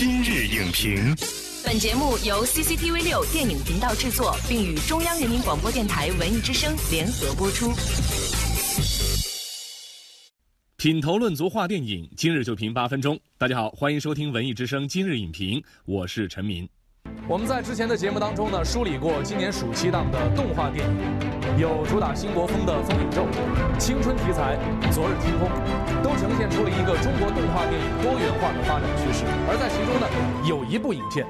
今日影评，本节目由 CCTV 六电影频道制作，并与中央人民广播电台文艺之声联合播出。品头论足话电影，今日就评八分钟。大家好，欢迎收听文艺之声今日影评，我是陈明。我们在之前的节目当中呢，梳理过今年暑期档的动画电影，有主打新国风的《风影咒》，青春题材《昨日天空》，都呈现出了一个中国动画电影多元化的发展趋势。而在其中呢，有一部影片《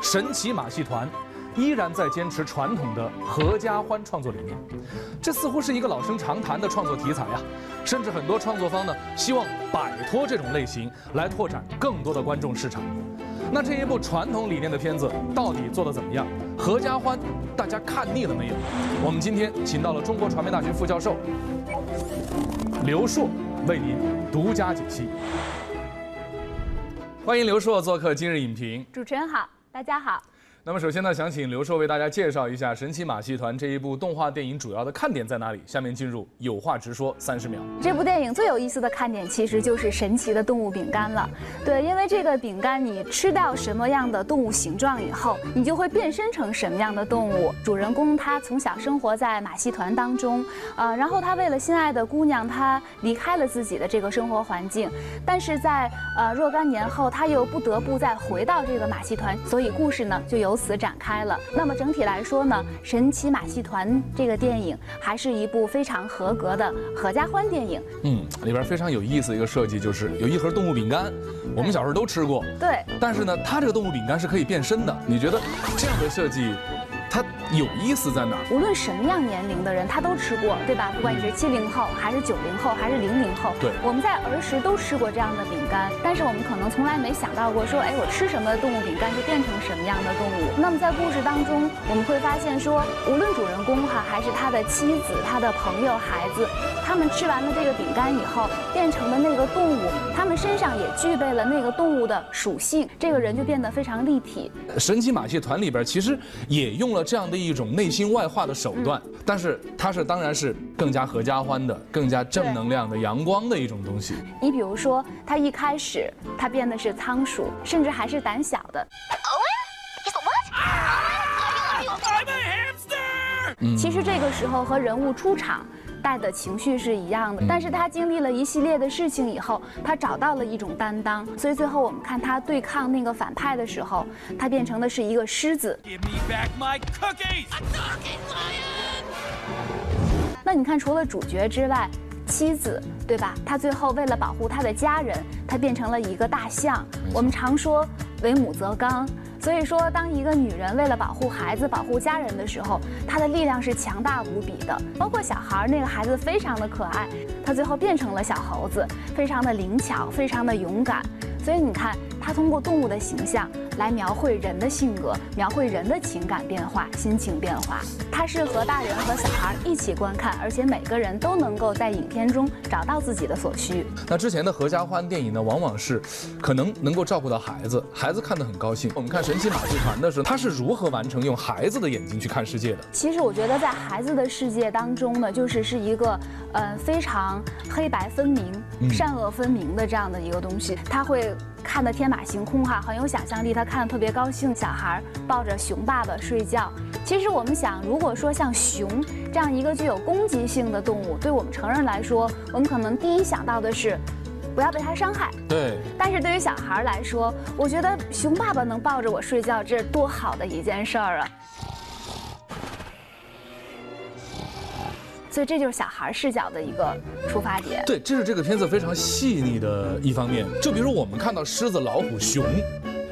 神奇马戏团》。依然在坚持传统的合家欢创作理念，这似乎是一个老生常谈的创作题材呀。甚至很多创作方呢，希望摆脱这种类型，来拓展更多的观众市场。那这一部传统理念的片子到底做得怎么样？合家欢，大家看腻了没有？我们今天请到了中国传媒大学副教授刘硕，为您独家解析。欢迎刘硕做客今日影评。主持人好，大家好。那么首先呢，想请刘硕为大家介绍一下《神奇马戏团》这一部动画电影主要的看点在哪里。下面进入有话直说三十秒。这部电影最有意思的看点其实就是神奇的动物饼干了。对，因为这个饼干你吃到什么样的动物形状以后，你就会变身成什么样的动物。主人公他从小生活在马戏团当中，呃，然后他为了心爱的姑娘，他离开了自己的这个生活环境，但是在呃若干年后，他又不得不再回到这个马戏团，所以故事呢就由。由此展开了。那么整体来说呢，《神奇马戏团》这个电影还是一部非常合格的合家欢电影。嗯，里边非常有意思的一个设计就是有一盒动物饼干，我们小时候都吃过。对。但是呢，它这个动物饼干是可以变身的。你觉得这样的设计？它有意思在哪？无论什么样年龄的人，他都吃过，对吧？不管你是七零后，还是九零后，还是零零后，对，我们在儿时都吃过这样的饼干，但是我们可能从来没想到过，说，哎，我吃什么动物饼干就变成什么样的动物。那么在故事当中，我们会发现说，无论主人公哈，还是他的妻子、他的朋友、孩子，他们吃完了这个饼干以后，变成了那个动物，他们身上也具备了那个动物的属性，这个人就变得非常立体。神奇马戏团里边其实也用了。这样的一种内心外化的手段，但是它是当然是更加合家欢的、更加正能量的、阳光的一种东西。你比如说，他一开始他变的是仓鼠，甚至还是胆小的。其实这个时候和人物出场。带的情绪是一样的，但是他经历了一系列的事情以后，他找到了一种担当，所以最后我们看他对抗那个反派的时候，他变成的是一个狮子。那你看，除了主角之外，妻子对吧？他最后为了保护他的家人，他变成了一个大象。我们常说为母则刚。所以说，当一个女人为了保护孩子、保护家人的时候，她的力量是强大无比的。包括小孩儿，那个孩子非常的可爱，她最后变成了小猴子，非常的灵巧，非常的勇敢。所以你看，她通过动物的形象。来描绘人的性格，描绘人的情感变化、心情变化。它是和大人和小孩一起观看，而且每个人都能够在影片中找到自己的所需。那之前的合家欢电影呢，往往是可能能够照顾到孩子，孩子看得很高兴。我们看《神奇马戏团》的时候，它是如何完成用孩子的眼睛去看世界的？其实我觉得，在孩子的世界当中呢，就是是一个呃非常黑白分明、善恶分明的这样的一个东西，他会。看的天马行空哈，很有想象力。他看的特别高兴。小孩抱着熊爸爸睡觉。其实我们想，如果说像熊这样一个具有攻击性的动物，对我们成人来说，我们可能第一想到的是，不要被它伤害。对。但是对于小孩来说，我觉得熊爸爸能抱着我睡觉，这是多好的一件事儿啊！所以这就是小孩视角的一个出发点。对，这是这个片子非常细腻的一方面。就比如我们看到狮子、老虎、熊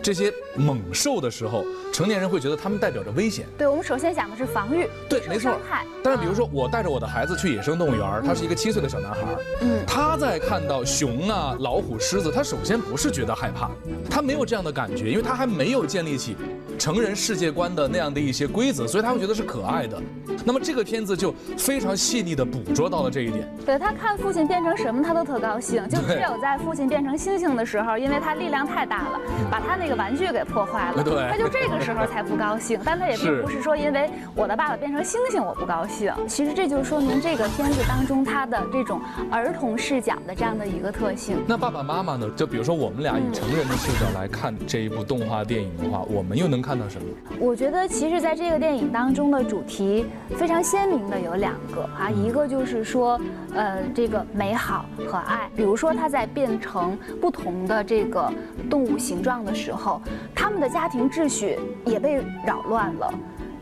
这些猛兽的时候。成年人会觉得它们代表着危险。对，我们首先想的是防御，对，没错。但是比如说，我带着我的孩子去野生动物园，他是一个七岁的小男孩，嗯，他在看到熊啊、老虎、狮子，他首先不是觉得害怕，他没有这样的感觉，因为他还没有建立起成人世界观的那样的一些规则，所以他会觉得是可爱的。那么这个片子就非常细腻地捕捉到了这一点。对他看父亲变成什么，他都特高兴，就只有在父亲变成猩猩的时候，因为他力量太大了，把他那个玩具给破坏了，对，他就这个时候才不高兴。但他也并不是说因为我的爸爸变成猩猩我不高兴。其实这就说明这个片子当中他的这种儿童视角的这样的一个特性。那爸爸妈妈呢？就比如说我们俩以成人的视角来看这一部动画电影的话，我们又能看到什么？我觉得其实在这个电影当中的主题非常鲜明的有两个啊，一个就是说，呃，这个美好和爱。比如说他在变成不同的这个动物形状的时候，他们的家庭秩序也被扰乱了。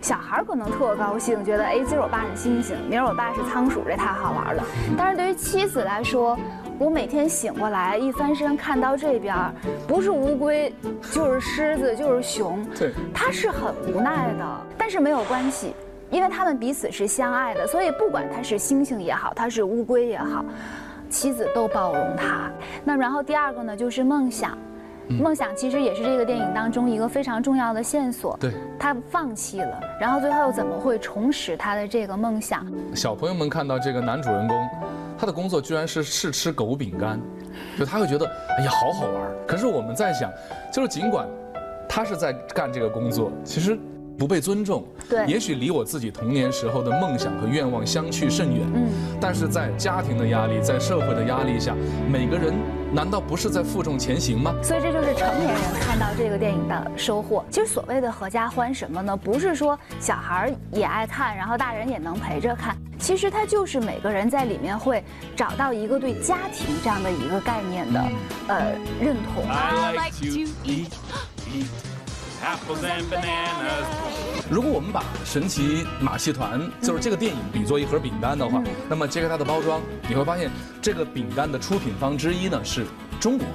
小孩可能特高兴，觉得哎，今儿我爸是猩猩，明儿我爸是仓鼠，这太好玩了。但是对于妻子来说，我每天醒过来一翻身看到这边，不是乌龟，就是狮子，就是熊，对，他是很无奈的。但是没有关系，因为他们彼此是相爱的，所以不管他是猩猩也好，他是乌龟也好，妻子都包容他。那然后第二个呢，就是梦想。梦想其实也是这个电影当中一个非常重要的线索。对，他放弃了，然后最后又怎么会重拾他的这个梦想？小朋友们看到这个男主人公，他的工作居然是试吃狗饼干，就他会觉得哎呀好好玩。可是我们在想，就是尽管他是在干这个工作，其实。不被尊重，对，也许离我自己童年时候的梦想和愿望相去甚远。嗯，但是在家庭的压力，在社会的压力下，每个人难道不是在负重前行吗？所以这就是成年人看到这个电影的收获。其实所谓的合家欢什么呢？不是说小孩也爱看，然后大人也能陪着看。其实它就是每个人在里面会找到一个对家庭这样的一个概念的呃认同。如果我们把神奇马戏团就是这个电影比作一盒饼干的话，那么揭开它的包装，你会发现这个饼干的出品方之一呢是中国。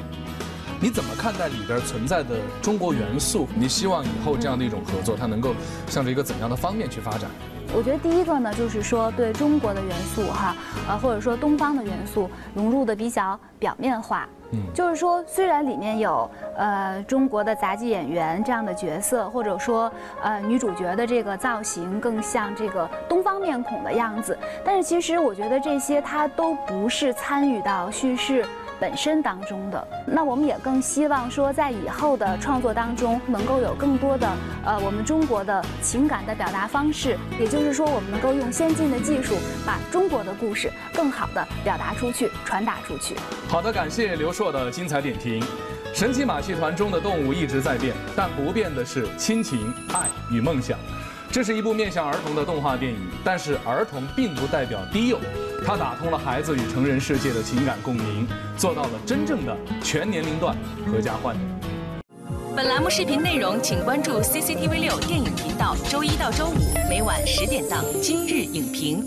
你怎么看待里边存在的中国元素？你希望以后这样的一种合作，它能够向着一个怎样的方面去发展？我觉得第一个呢，就是说对中国的元素哈，呃或者说东方的元素融入的比较表面化。嗯就是说，虽然里面有呃中国的杂技演员这样的角色，或者说呃女主角的这个造型更像这个东方面孔的样子，但是其实我觉得这些它都不是参与到叙事。本身当中的，那我们也更希望说，在以后的创作当中，能够有更多的呃我们中国的情感的表达方式，也就是说，我们能够用先进的技术，把中国的故事更好的表达出去，传达出去。好的，感谢刘硕的精彩点评。神奇马戏团中的动物一直在变，但不变的是亲情、爱与梦想。这是一部面向儿童的动画电影，但是儿童并不代表低幼。它打通了孩子与成人世界的情感共鸣，做到了真正的全年龄段合家欢。本栏目视频内容，请关注 CCTV 六电影频道，周一到周五每晚十点档《今日影评》。